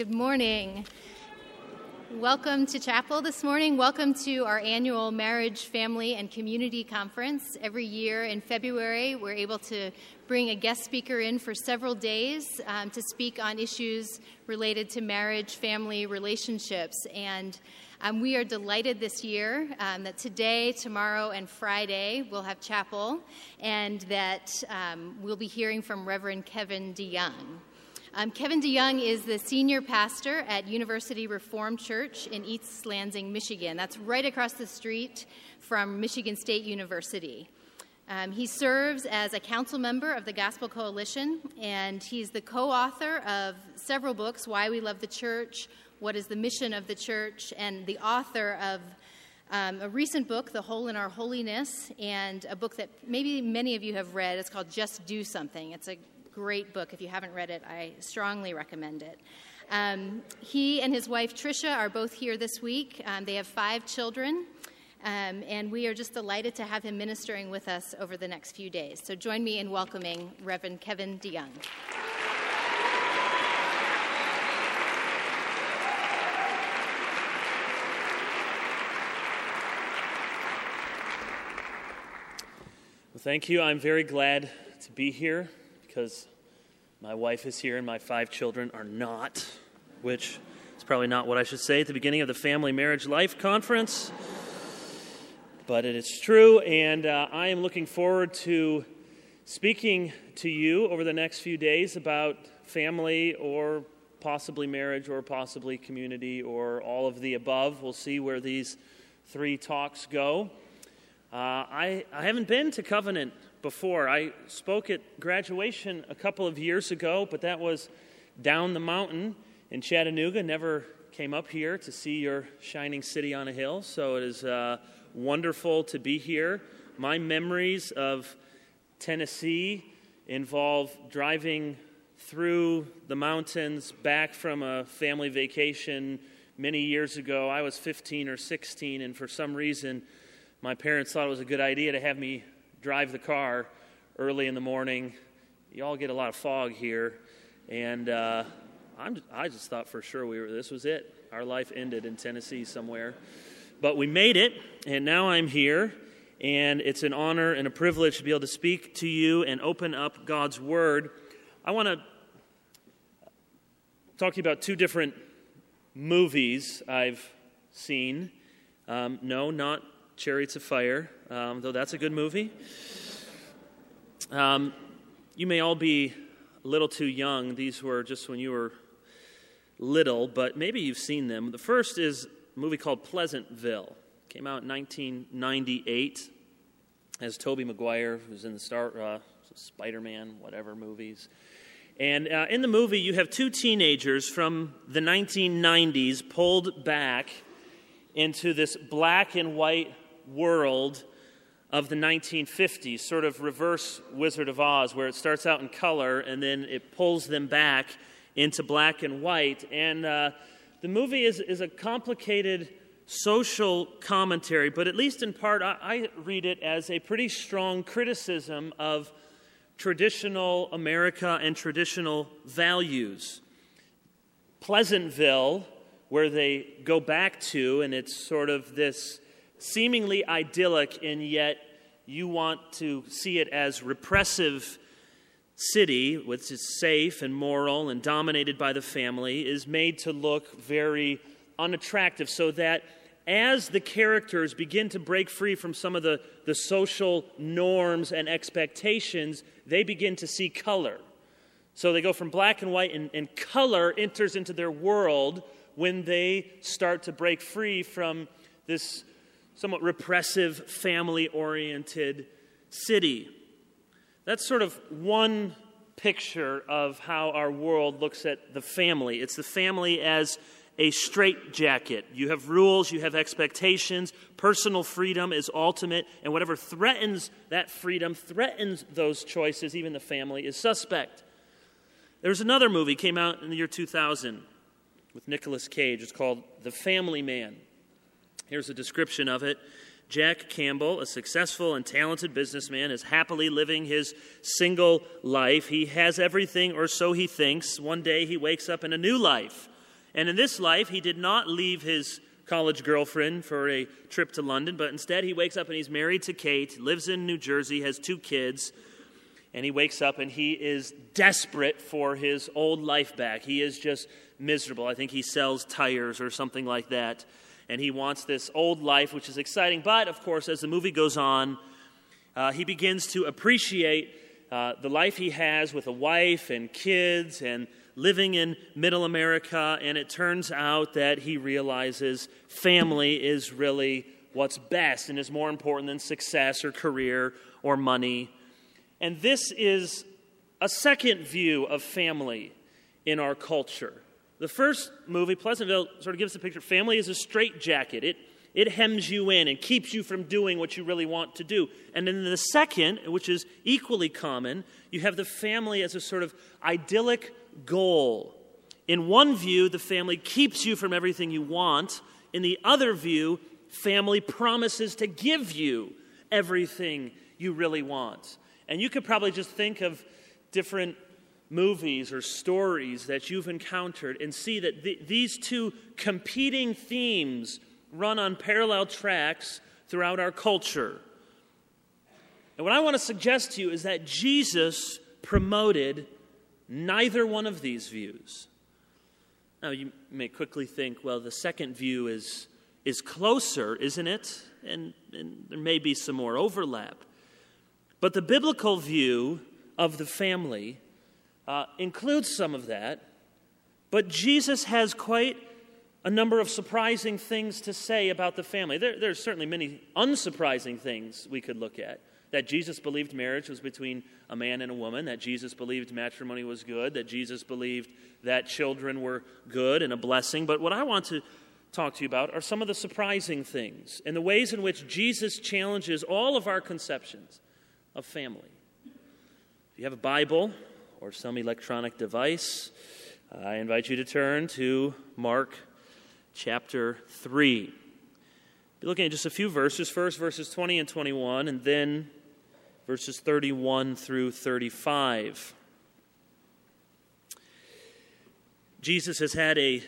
Good morning. Welcome to chapel this morning. Welcome to our annual Marriage, Family, and Community Conference. Every year in February, we're able to bring a guest speaker in for several days um, to speak on issues related to marriage, family, relationships. And um, we are delighted this year um, that today, tomorrow, and Friday we'll have chapel, and that um, we'll be hearing from Reverend Kevin DeYoung. Um, Kevin DeYoung is the senior pastor at University Reformed Church in East Lansing, Michigan. That's right across the street from Michigan State University. Um, he serves as a council member of the Gospel Coalition, and he's the co author of several books Why We Love the Church, What is the Mission of the Church, and the author of um, a recent book, The Hole in Our Holiness, and a book that maybe many of you have read. It's called Just Do Something. It's a great book. If you haven't read it, I strongly recommend it. Um, he and his wife Tricia are both here this week. Um, they have five children, um, and we are just delighted to have him ministering with us over the next few days. So join me in welcoming Reverend Kevin DeYoung. Thank you. I'm very glad to be here because my wife is here and my five children are not, which is probably not what I should say at the beginning of the Family Marriage Life Conference. But it is true, and uh, I am looking forward to speaking to you over the next few days about family or possibly marriage or possibly community or all of the above. We'll see where these three talks go. Uh, I, I haven't been to Covenant before. I spoke at graduation a couple of years ago, but that was down the mountain in Chattanooga. Never came up here to see your shining city on a hill, so it is uh, wonderful to be here. My memories of Tennessee involve driving through the mountains back from a family vacation many years ago. I was 15 or 16, and for some reason, my parents thought it was a good idea to have me drive the car early in the morning. You all get a lot of fog here, and uh, i just thought for sure we were. This was it. Our life ended in Tennessee somewhere, but we made it, and now I'm here. And it's an honor and a privilege to be able to speak to you and open up God's Word. I want to talk to you about two different movies I've seen. Um, no, not Chariots of Fire, um, though that's a good movie. Um, you may all be a little too young. These were just when you were little, but maybe you've seen them. The first is a movie called Pleasantville. It Came out in 1998 as Tobey Maguire, who's in the Star uh, Spider-Man, whatever movies. And uh, in the movie, you have two teenagers from the 1990s pulled back into this black and white world of the 1950s, sort of reverse Wizard of Oz, where it starts out in color and then it pulls them back into black and white. And uh, the movie is, is a complicated social commentary, but at least in part, I, I read it as a pretty strong criticism of traditional America and traditional values. Pleasantville, where they go back to, and it's sort of this seemingly idyllic, and yet you want to see it as repressive city, which is safe and moral and dominated by the family, is made to look very unattractive. So that as the characters begin to break free from some of the, the social norms and expectations, they begin to see color. So they go from black and white, and, and color enters into their world when they start to break free from this somewhat repressive, family oriented city. That's sort of one picture of how our world looks at the family. It's the family as a straitjacket. You have rules, you have expectations, personal freedom is ultimate, and whatever threatens that freedom, threatens those choices, even the family, is suspect. There's another movie came out in the year 2000 with Nicolas Cage. It's called The Family Man. Here's a description of it. Jack Campbell, a successful and talented businessman, is happily living his single life. He has everything, or so he thinks. One day he wakes up in a new life And in this life, he did not leave his college girlfriend for a trip to London, but instead he wakes up and he's married to Kate, lives in New Jersey, has two kids, and he wakes up and he is desperate for his old life back. He is just miserable. I think he sells tires or something like that. And he wants this old life, which is exciting. But, of course, as the movie goes on, uh, he begins to appreciate uh, the life he has with a wife and kids and living in middle America, and it turns out that he realizes family is really what's best and is more important than success or career or money. And this is a second view of family in our culture. The first movie, Pleasantville, sort of gives the picture family is a straitjacket. It, it hems you in and keeps you from doing what you really want to do. And then the second, which is equally common, you have the family as a sort of idyllic goal. In one view, the family keeps you from everything you want. In the other view, family promises to give you everything you really want. And you could probably just think of different movies or stories that you've encountered and see that th- these two competing themes run on parallel tracks throughout our culture. And what I want to suggest to you is that Jesus promoted neither one of these views. Now, you may quickly think, well, the second view is, is closer, isn't it? And, and there may be some more overlap. But the biblical view of the family uh, includes some of that. But Jesus has quite a number of surprising things to say about the family. There, there's certainly many unsurprising things we could look at. That Jesus believed marriage was between a man and a woman, that Jesus believed matrimony was good, that Jesus believed that children were good and a blessing. But what I want to talk to you about are some of the surprising things and the ways in which Jesus challenges all of our conceptions of family. If you have a Bible or some electronic device, I invite you to turn to Mark chapter 3. Be looking at just a few verses. First, verses 20 and 21, and then verses 31 through 35. Jesus has had a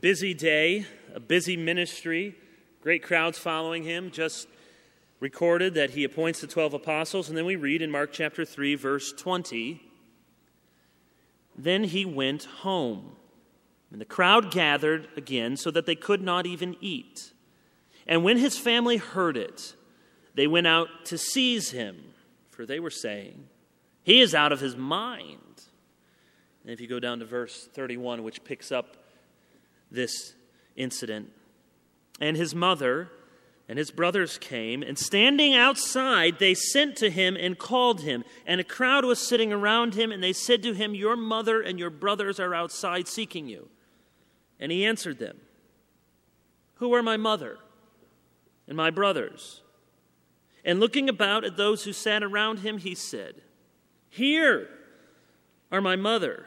busy day, a busy ministry, great crowds following him. Just recorded that he appoints the 12 apostles, and then we read in Mark chapter 3, verse 20 Then he went home. And the crowd gathered again so that they could not even eat. And when his family heard it, they went out to seize him, for they were saying, He is out of his mind. And if you go down to verse 31, which picks up this incident, and his mother and his brothers came, and standing outside, they sent to him and called him. And a crowd was sitting around him, and they said to him, Your mother and your brothers are outside seeking you. And he answered them, Who are my mother and my brothers? And looking about at those who sat around him, he said, Here are my mother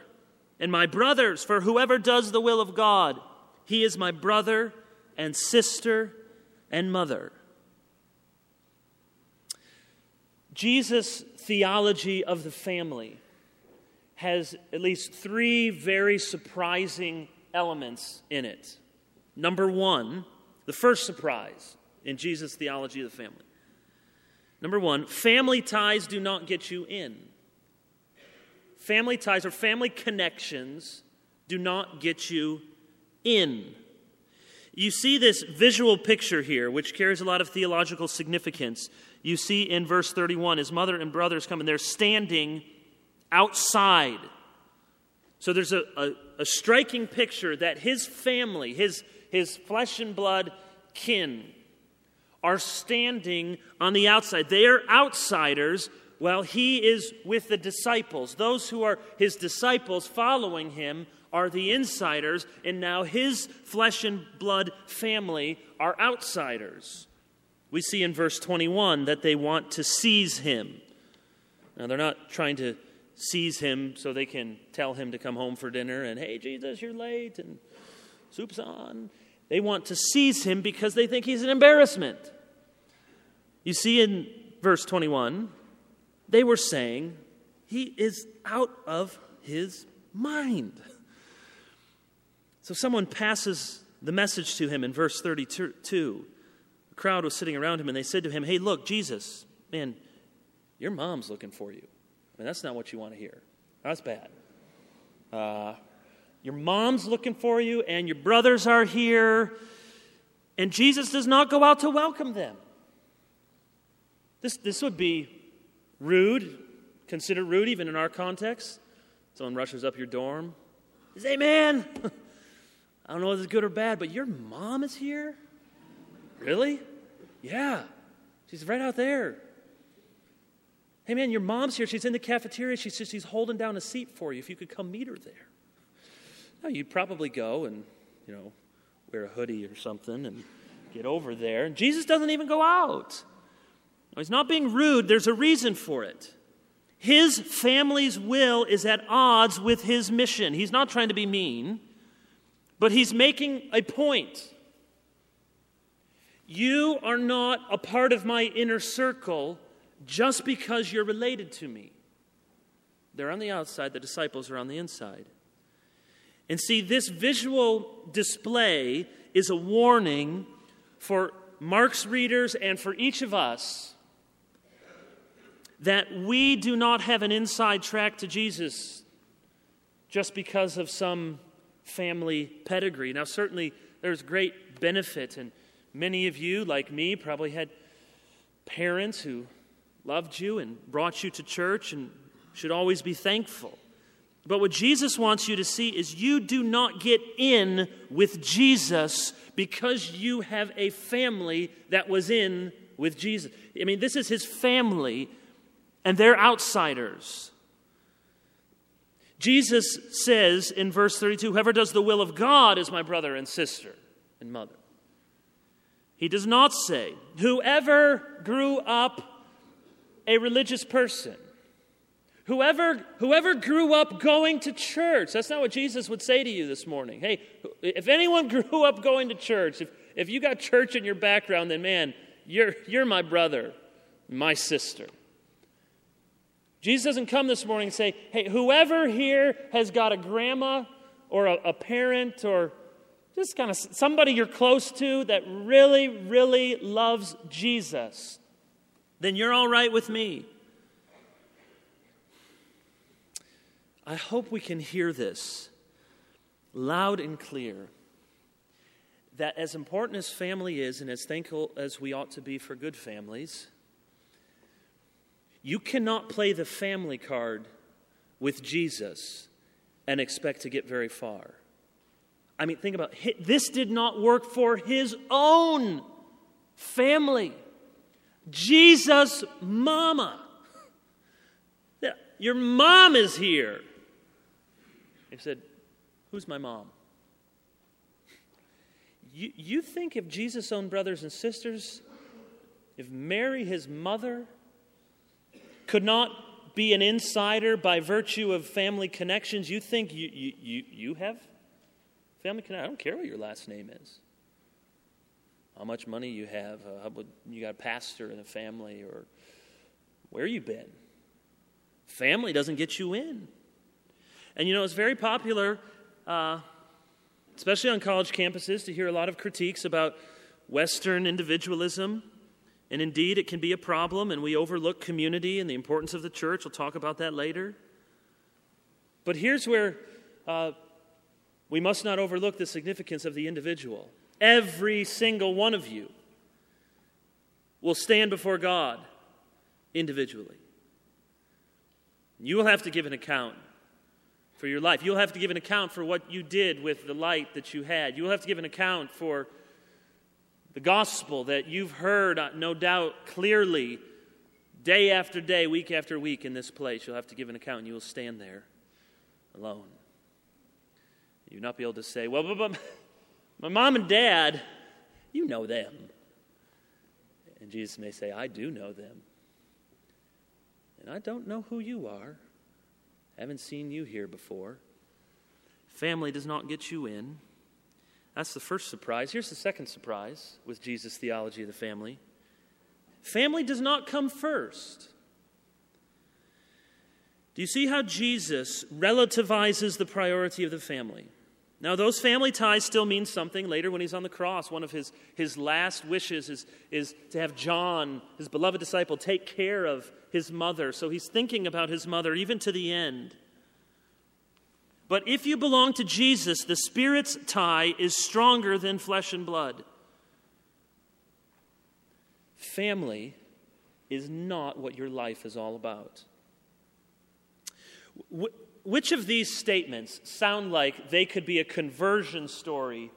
and my brothers, for whoever does the will of God, he is my brother and sister and mother. Jesus' theology of the family has at least three very surprising elements in it. Number one, the first surprise in Jesus' theology of the family. Number one, family ties do not get you in. Family ties or family connections do not get you in. You see this visual picture here, which carries a lot of theological significance. You see in verse 31, his mother and brothers come and they're standing outside so there's a, a, a, striking picture that his family, his, his flesh and blood kin, are standing on the outside. They are outsiders while he is with the disciples. Those who are his disciples following him are the insiders, and now his flesh and blood family are outsiders. We see in verse 21 that they want to seize him. Now, they're not trying to seize him so they can tell him to come home for dinner and, hey, Jesus, you're late and soup's on. They want to seize him because they think he's an embarrassment. You see in verse 21, they were saying, he is out of his mind. So someone passes the message to him in verse 32. The crowd was sitting around him and they said to him, Hey, look, Jesus, man, your mom's looking for you. I mean, that's not what you want to hear. That's bad. Uh, your mom's looking for you, and your brothers are here, and Jesus does not go out to welcome them. This, this would be rude, considered rude even in our context. Someone rushes up your dorm, Hey, man, I don't know if it's good or bad, but your mom is here? Really? Yeah, she's right out there. Hey, man, your mom's here. She's in the cafeteria. She's, she's holding down a seat for you if you could come meet her there. Now, you'd probably go and, you know, wear a hoodie or something and get over there. And Jesus doesn't even go out. He's not being rude, there's a reason for it. His family's will is at odds with his mission. He's not trying to be mean, but he's making a point. You are not a part of my inner circle just because you're related to me. They're on the outside, the disciples are on the inside. And see, this visual display is a warning for Mark's readers and for each of us that we do not have an inside track to Jesus just because of some family pedigree. Now, certainly, there's great benefit, and many of you, like me, probably had parents who loved you and brought you to church and should always be thankful. But what Jesus wants you to see is you do not get in with Jesus because you have a family that was in with Jesus. I mean, this is his family, and they're outsiders. Jesus says in verse 32 Whoever does the will of God is my brother and sister and mother. He does not say, Whoever grew up a religious person. Whoever, whoever grew up going to church, that's not what Jesus would say to you this morning. Hey, if anyone grew up going to church, if, if you got church in your background, then man, you're, you're my brother, my sister. Jesus doesn't come this morning and say, hey, whoever here has got a grandma or a, a parent or just kind of somebody you're close to that really, really loves Jesus then you're all right with me. I hope we can hear this loud and clear that as important as family is and as thankful as we ought to be for good families, you cannot play the family card with Jesus and expect to get very far. I mean, think about it. This did not work for his own family. Jesus' mama. Your mom is here. He said, Who's my mom? You, you think if Jesus' own brothers and sisters, if Mary, his mother, could not be an insider by virtue of family connections, you think you, you, you, you have family connection? I don't care what your last name is how much money you have, uh, you got a pastor in the family, or where you been. Family doesn't get you in. And you know, it's very popular, uh, especially on college campuses, to hear a lot of critiques about Western individualism. And indeed, it can be a problem, and we overlook community and the importance of the church. We'll talk about that later. But here's where uh, we must not overlook the significance of the individual. Every single one of you will stand before God individually. You will have to give an account for your life. You'll have to give an account for what you did with the light that you had. You'll have to give an account for the gospel that you've heard, uh, no doubt, clearly, day after day, week after week in this place. You'll have to give an account, and you will stand there alone. You'll not be able to say, well, but, but my mom and dad, you know them. And Jesus may say, I do know them. And I don't know who you are. Haven't seen you here before. Family does not get you in. That's the first surprise. Here's the second surprise with Jesus' theology of the family family does not come first. Do you see how Jesus relativizes the priority of the family? Now, those family ties still mean something. Later, when he's on the cross, one of his, his last wishes is, is to have John, his beloved disciple, take care of his mother. So he's thinking about his mother even to the end. But if you belong to Jesus, the Spirit's tie is stronger than flesh and blood. Family is not what your life is all about. Which of these statements sound like they could be a conversion story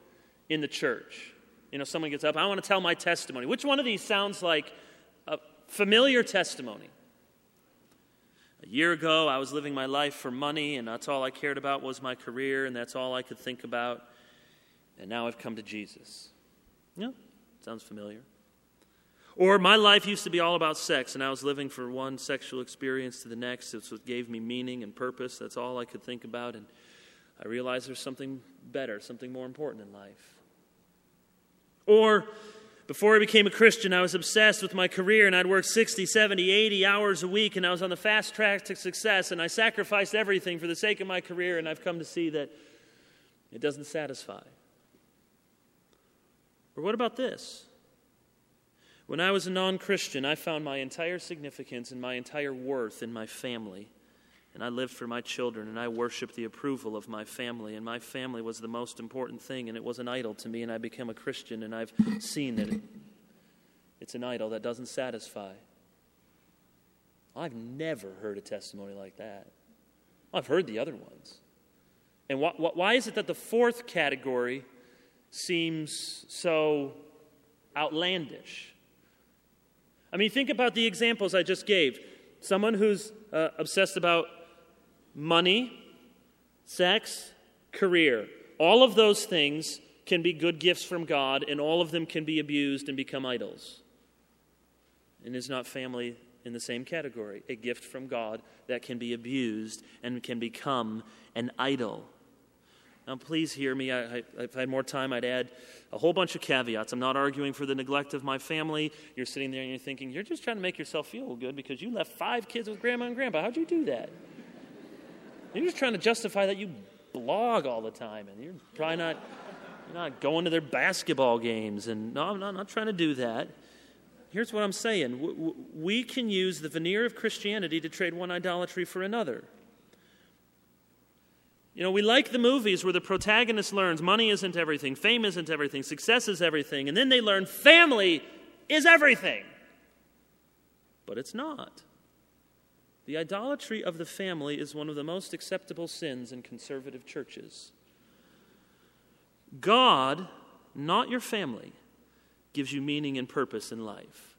in the church? You know, someone gets up, I want to tell my testimony. Which one of these sounds like a familiar testimony? A year ago, I was living my life for money, and that's all I cared about was my career, and that's all I could think about. And now I've come to Jesus. Yeah, sounds familiar. Or my life used to be all about sex, and I was living for one sexual experience to the next. It's what gave me meaning and purpose. That's all I could think about. And I realized there's something better, something more important in life. Or before I became a Christian, I was obsessed with my career, and I'd work 60, 70, 80 hours a week, and I was on the fast track to success, and I sacrificed everything for the sake of my career, and I've come to see that it doesn't satisfy. Or what about this? When I was a non Christian, I found my entire significance and my entire worth in my family. And I lived for my children, and I worshiped the approval of my family. And my family was the most important thing, and it was an idol to me. And I became a Christian, and I've seen that it, it's an idol that doesn't satisfy. I've never heard a testimony like that. I've heard the other ones. And wh- wh- why is it that the fourth category seems so outlandish? I mean, think about the examples I just gave. Someone who's uh, obsessed about money, sex, career. All of those things can be good gifts from God, and all of them can be abused and become idols. And is not family in the same category? A gift from God that can be abused and can become an idol. Now, please hear me. I, I, if I had more time, I'd add a whole bunch of caveats. I'm not arguing for the neglect of my family. You're sitting there and you're thinking, you're just trying to make yourself feel good because you left five kids with grandma and grandpa. How'd you do that? You're just trying to justify that you blog all the time and you're probably not, you're not going to their basketball games. And no, I'm not, I'm not trying to do that. Here's what I'm saying we can use the veneer of Christianity to trade one idolatry for another. You know, we like the movies where the protagonist learns money isn't everything, fame isn't everything, success is everything, and then they learn family is everything. But it's not. The idolatry of the family is one of the most acceptable sins in conservative churches. God, not your family, gives you meaning and purpose in life.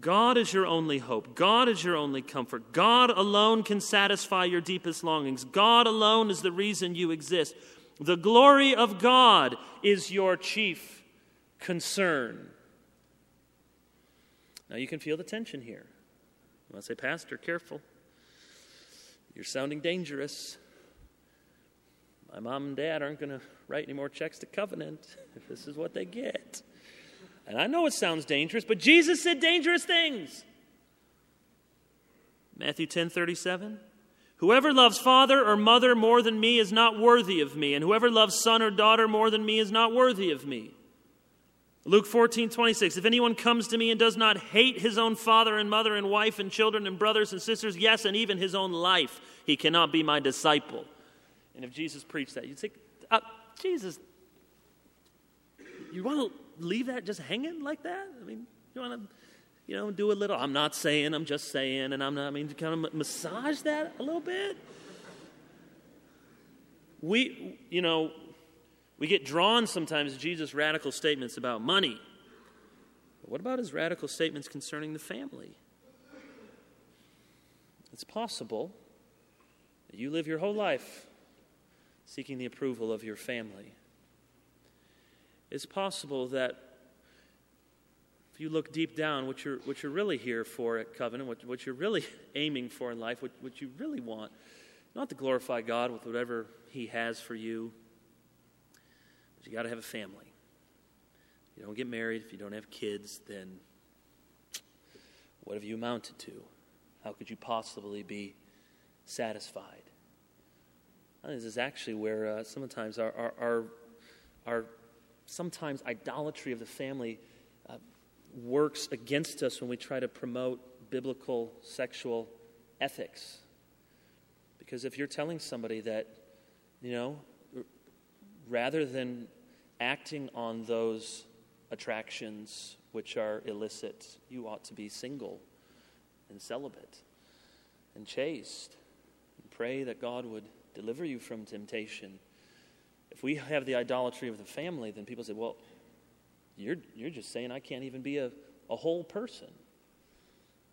God is your only hope. God is your only comfort. God alone can satisfy your deepest longings. God alone is the reason you exist. The glory of God is your chief concern. Now you can feel the tension here. I say, Pastor, careful. You're sounding dangerous. My mom and dad aren't going to write any more checks to Covenant if this is what they get. And I know it sounds dangerous, but Jesus said dangerous things. Matthew 10 37. Whoever loves father or mother more than me is not worthy of me, and whoever loves son or daughter more than me is not worthy of me. Luke 14, 26. If anyone comes to me and does not hate his own father and mother and wife and children and brothers and sisters, yes, and even his own life, he cannot be my disciple. And if Jesus preached that, you'd say, uh, Jesus, you want to leave that just hanging like that? I mean, you want to, you know, do a little, I'm not saying, I'm just saying, and I'm not, I mean, kind of massage that a little bit? We, you know, we get drawn sometimes to Jesus' radical statements about money. But what about his radical statements concerning the family? It's possible that you live your whole life seeking the approval of your family it's possible that if you look deep down, what you're, what you're really here for at Covenant, what, what you're really aiming for in life, what, what you really want, not to glorify God with whatever He has for you, but you got to have a family. If you don't get married, if you don't have kids, then what have you amounted to? How could you possibly be satisfied? This is actually where uh, sometimes our, our, our, our, sometimes idolatry of the family uh, works against us when we try to promote biblical sexual ethics. Because if you're telling somebody that, you know, rather than acting on those attractions which are illicit, you ought to be single and celibate and chaste and pray that God would deliver you from temptation. If we have the idolatry of the family, then people say, well, you're, you're just saying I can't even be a, a whole person.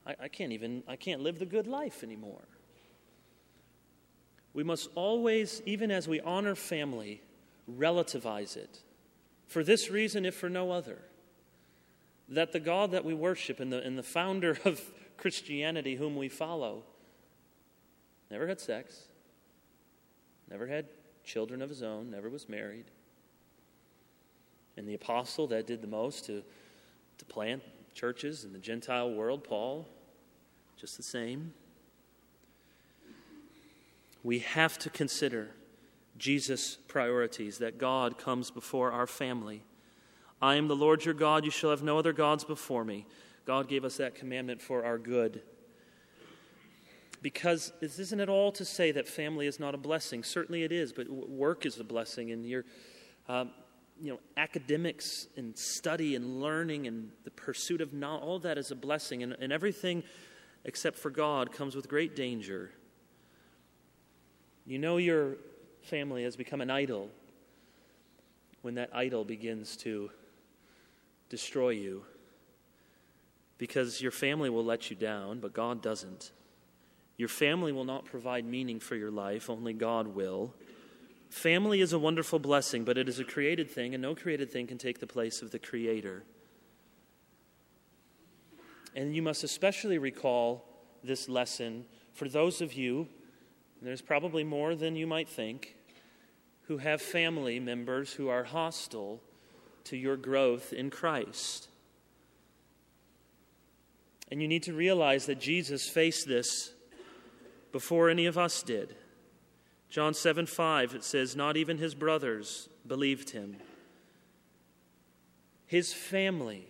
I, I can't even, I can't live the good life anymore. We must always, even as we honor family, relativize it. For this reason, if for no other, that the God that we worship and the, and the founder of Christianity, whom we follow, never had sex, never had children of his own, never was married. And the apostle that did the most to, to plant churches in the Gentile world, Paul, just the same. We have to consider Jesus' priorities that God comes before our family. I am the Lord your God, you shall have no other gods before me. God gave us that commandment for our good. Because this isn't at all to say that family is not a blessing? Certainly it is, but work is a blessing, and your, um, you know, academics and study and learning and the pursuit of knowledge, all of that is a blessing, and, and everything except for God comes with great danger. You know your family has become an idol when that idol begins to destroy you because your family will let you down, but God doesn't. Your family will not provide meaning for your life, only God will. Family is a wonderful blessing, but it is a created thing, and no created thing can take the place of the Creator. And you must especially recall this lesson for those of you, there's probably more than you might think, who have family members who are hostile to your growth in Christ. And you need to realize that Jesus faced this before any of us did. John 7 5, it says, Not even his brothers believed him. His family,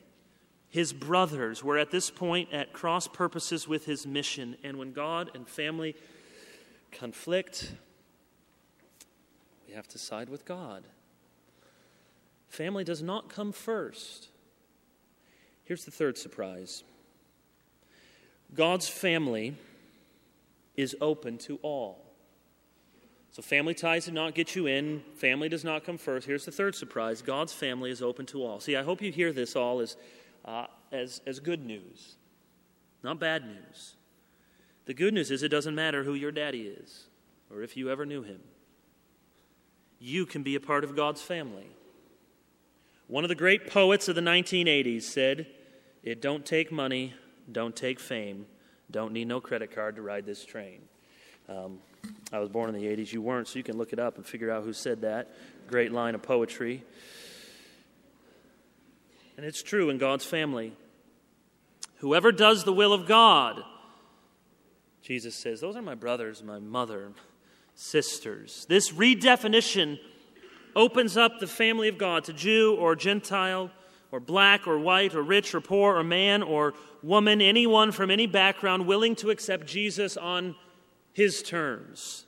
his brothers were at this point at cross purposes with his mission. And when God and family conflict, we have to side with God. Family does not come first. Here's the third surprise God's family is open to all. So, family ties do not get you in. Family does not come first. Here's the third surprise God's family is open to all. See, I hope you hear this all as, uh, as, as good news, not bad news. The good news is it doesn't matter who your daddy is or if you ever knew him. You can be a part of God's family. One of the great poets of the 1980s said, It don't take money, don't take fame, don't need no credit card to ride this train. Um, I was born in the 80s. You weren't, so you can look it up and figure out who said that. Great line of poetry. And it's true in God's family. Whoever does the will of God, Jesus says, those are my brothers, my mother, sisters. This redefinition opens up the family of God to Jew or Gentile or black or white or rich or poor or man or woman, anyone from any background willing to accept Jesus on his terms.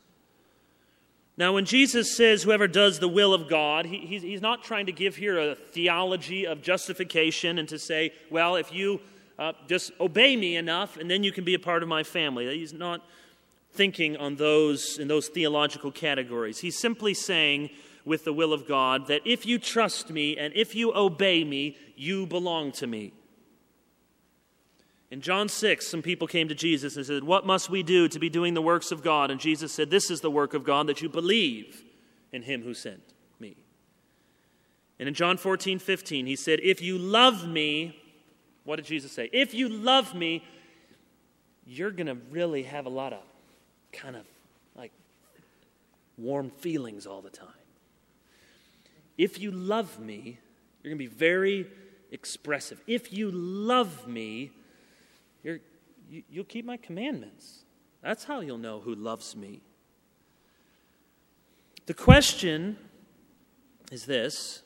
Now, when Jesus says, whoever does the will of God, he, he's, he's, not trying to give here a theology of justification and to say, well, if you uh, just obey me enough and then you can be a part of my family. He's not thinking on those in those theological categories. He's simply saying, with the will of God that if you trust me and if you obey me, you belong to me. In John 6, some people came to Jesus and said, What must we do to be doing the works of God? And Jesus said, This is the work of God, that you believe in him who sent me. And in John 14, 15, he said, If you love me, what did Jesus say? If you love me, you're going to really have a lot of kind of like warm feelings all the time. If you love me, you're going to be very expressive. If you love me, you're, you, you'll keep my commandments. That's how you'll know who loves me. The question is this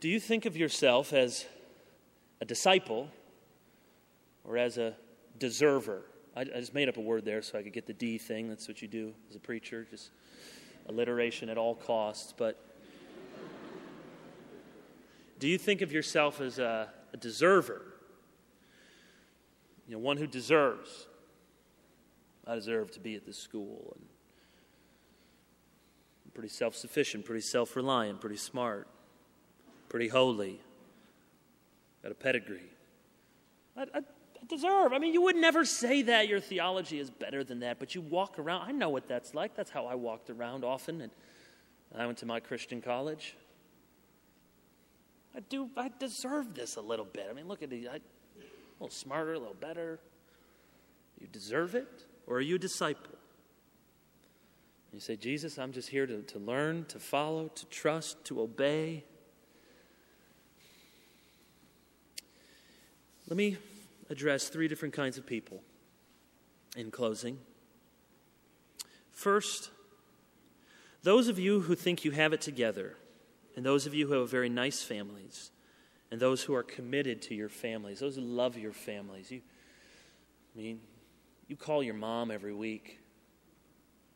Do you think of yourself as a disciple or as a deserver? I, I just made up a word there so I could get the D thing. That's what you do as a preacher, just alliteration at all costs. But do you think of yourself as a, a deserver? You know, one who deserves. I deserve to be at this school. And I'm pretty self sufficient, pretty self reliant, pretty smart, pretty holy. Got a pedigree. I, I, deserve. I mean, you would never say that your theology is better than that, but you walk around. I know what that's like. That's how I walked around often. And I went to my Christian college. I do. I deserve this a little bit. I mean, look at these. I, a little smarter, a little better. You deserve it, or are you a disciple? You say, Jesus, I'm just here to, to learn, to follow, to trust, to obey. Let me address three different kinds of people in closing. First, those of you who think you have it together, and those of you who have very nice families, and those who are committed to your families, those who love your families. You, I mean, you call your mom every week.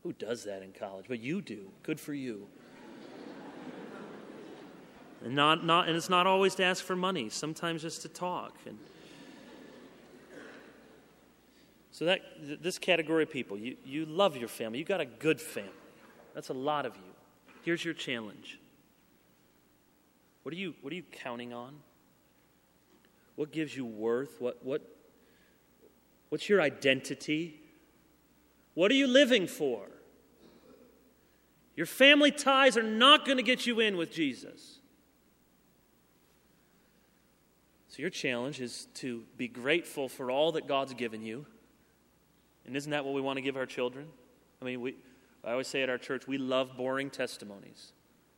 Who does that in college? But you do. Good for you. and not, not, and it's not always to ask for money. Sometimes just to talk. And so that this category of people, you, you love your family. You got a good family. That's a lot of you. Here's your challenge. What are you, what are you counting on? What gives you worth? What, what, what's your identity? What are you living for? Your family ties are not going to get you in with Jesus. So, your challenge is to be grateful for all that God's given you. And isn't that what we want to give our children? I mean, we, I always say at our church, we love boring testimonies.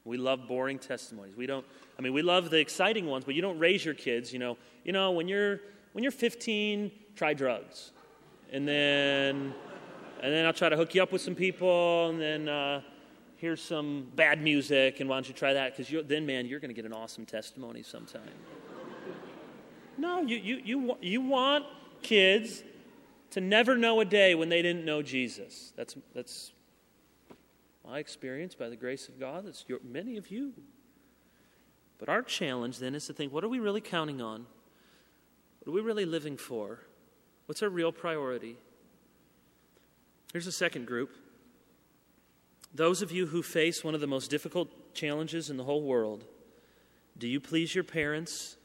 We love boring testimonies. We don't, I mean, we love the exciting ones, but you don't raise your kids, you know, you know, when you're, when you're 15, try drugs. And then, and then I'll try to hook you up with some people, and then uh, here's some bad music, and why don't you try that? Because then, man, you're going to get an awesome testimony sometime. No, you, you, you, you want kids to never know a day when they didn't know Jesus. That's, that's my experience, by the grace of God, it's your, many of you. But our challenge then is to think what are we really counting on? What are we really living for? What's our real priority? Here's a second group. Those of you who face one of the most difficult challenges in the whole world do you please your parents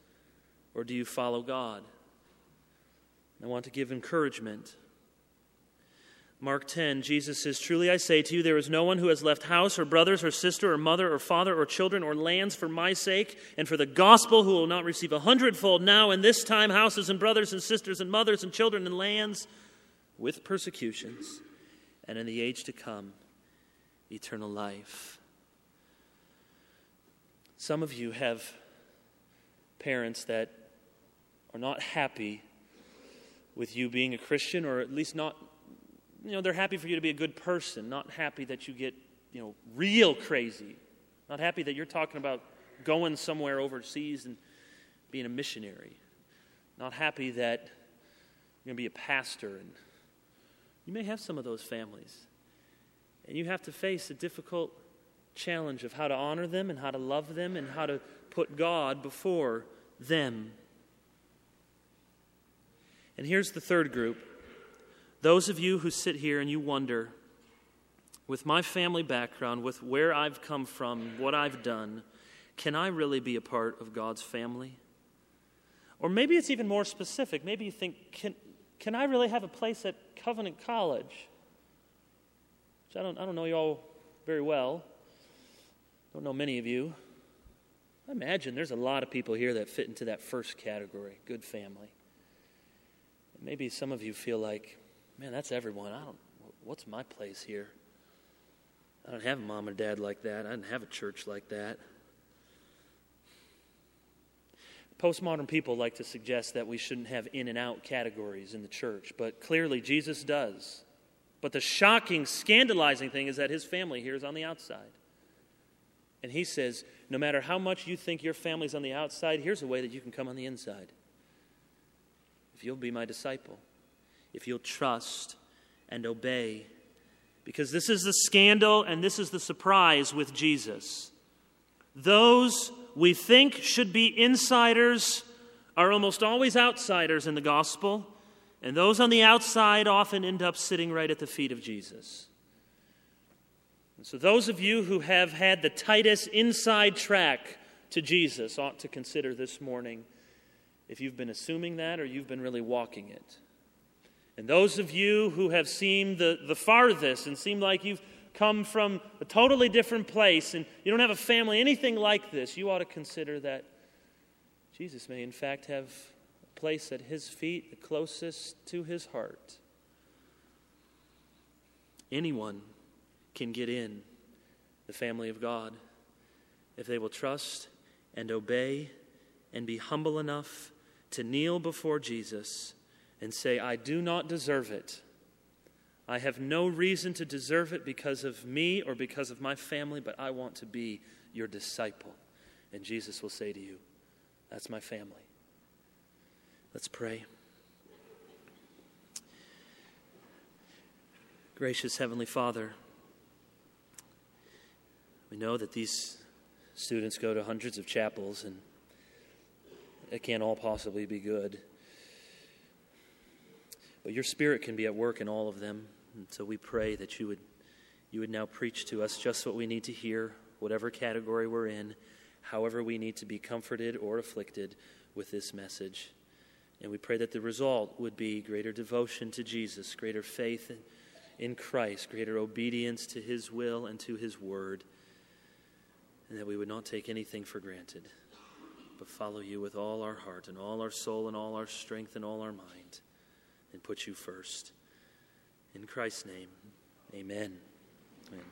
or do you follow God? I want to give encouragement Mark 10, Jesus says, Truly I say to you, there is no one who has left house or brothers or sister or mother or father or children or lands for my sake and for the gospel who will not receive a hundredfold now and this time houses and brothers and sisters and mothers and children and lands with persecutions and in the age to come eternal life. Some of you have parents that are not happy with you being a Christian or at least not you know, they're happy for you to be a good person, not happy that you get, you know, real crazy. Not happy that you're talking about going somewhere overseas and being a missionary. Not happy that you're going to be a pastor. And you may have some of those families. And you have to face a difficult challenge of how to honor them and how to love them and how to put God before them. And here's the third group those of you who sit here and you wonder, with my family background, with where I've come from, what I've done, can I really be a part of God's family? Or maybe it's even more specific. Maybe you think, can, can I really have a place at Covenant College? Which I don't, I don't know you all very well. Don't know many of you. I imagine there's a lot of people here that fit into that first category good family. Maybe some of you feel like, man, that's everyone. I don't, what's my place here? I don't have a mom and dad like that. I didn't have a church like that. Postmodern people like to suggest that we shouldn't have in and out categories in the church, but clearly Jesus does. But the shocking, scandalizing thing is that his family here is on the outside. And he says, no matter how much you think your family's on the outside, here's a way that you can come on the inside. If you'll be my disciple, if you'll trust and obey. Because this is the scandal and this is the surprise with Jesus. Those we think should be insiders are almost always outsiders in the gospel, and those on the outside often end up sitting right at the feet of Jesus. And so, those of you who have had the tightest inside track to Jesus ought to consider this morning if you've been assuming that or you've been really walking it. And those of you who have seemed the, the farthest and seem like you've come from a totally different place and you don't have a family, anything like this, you ought to consider that Jesus may, in fact, have a place at his feet the closest to his heart. Anyone can get in the family of God if they will trust and obey and be humble enough to kneel before Jesus and say, I do not deserve it. I have no reason to deserve it because of me or because of my family, but I want to be your disciple. And Jesus will say to you, That's my family. Let's pray. Gracious Heavenly Father, we know that these students go to hundreds of chapels and it can't all possibly be good. But your spirit can be at work in all of them. And so we pray that you would, you would now preach to us just what we need to hear, whatever category we're in, however we need to be comforted or afflicted with this message. And we pray that the result would be greater devotion to Jesus, greater faith in Christ, greater obedience to his will and to his word, and that we would not take anything for granted, but follow you with all our heart and all our soul and all our strength and all our mind and put you first. In Christ's name, amen. amen.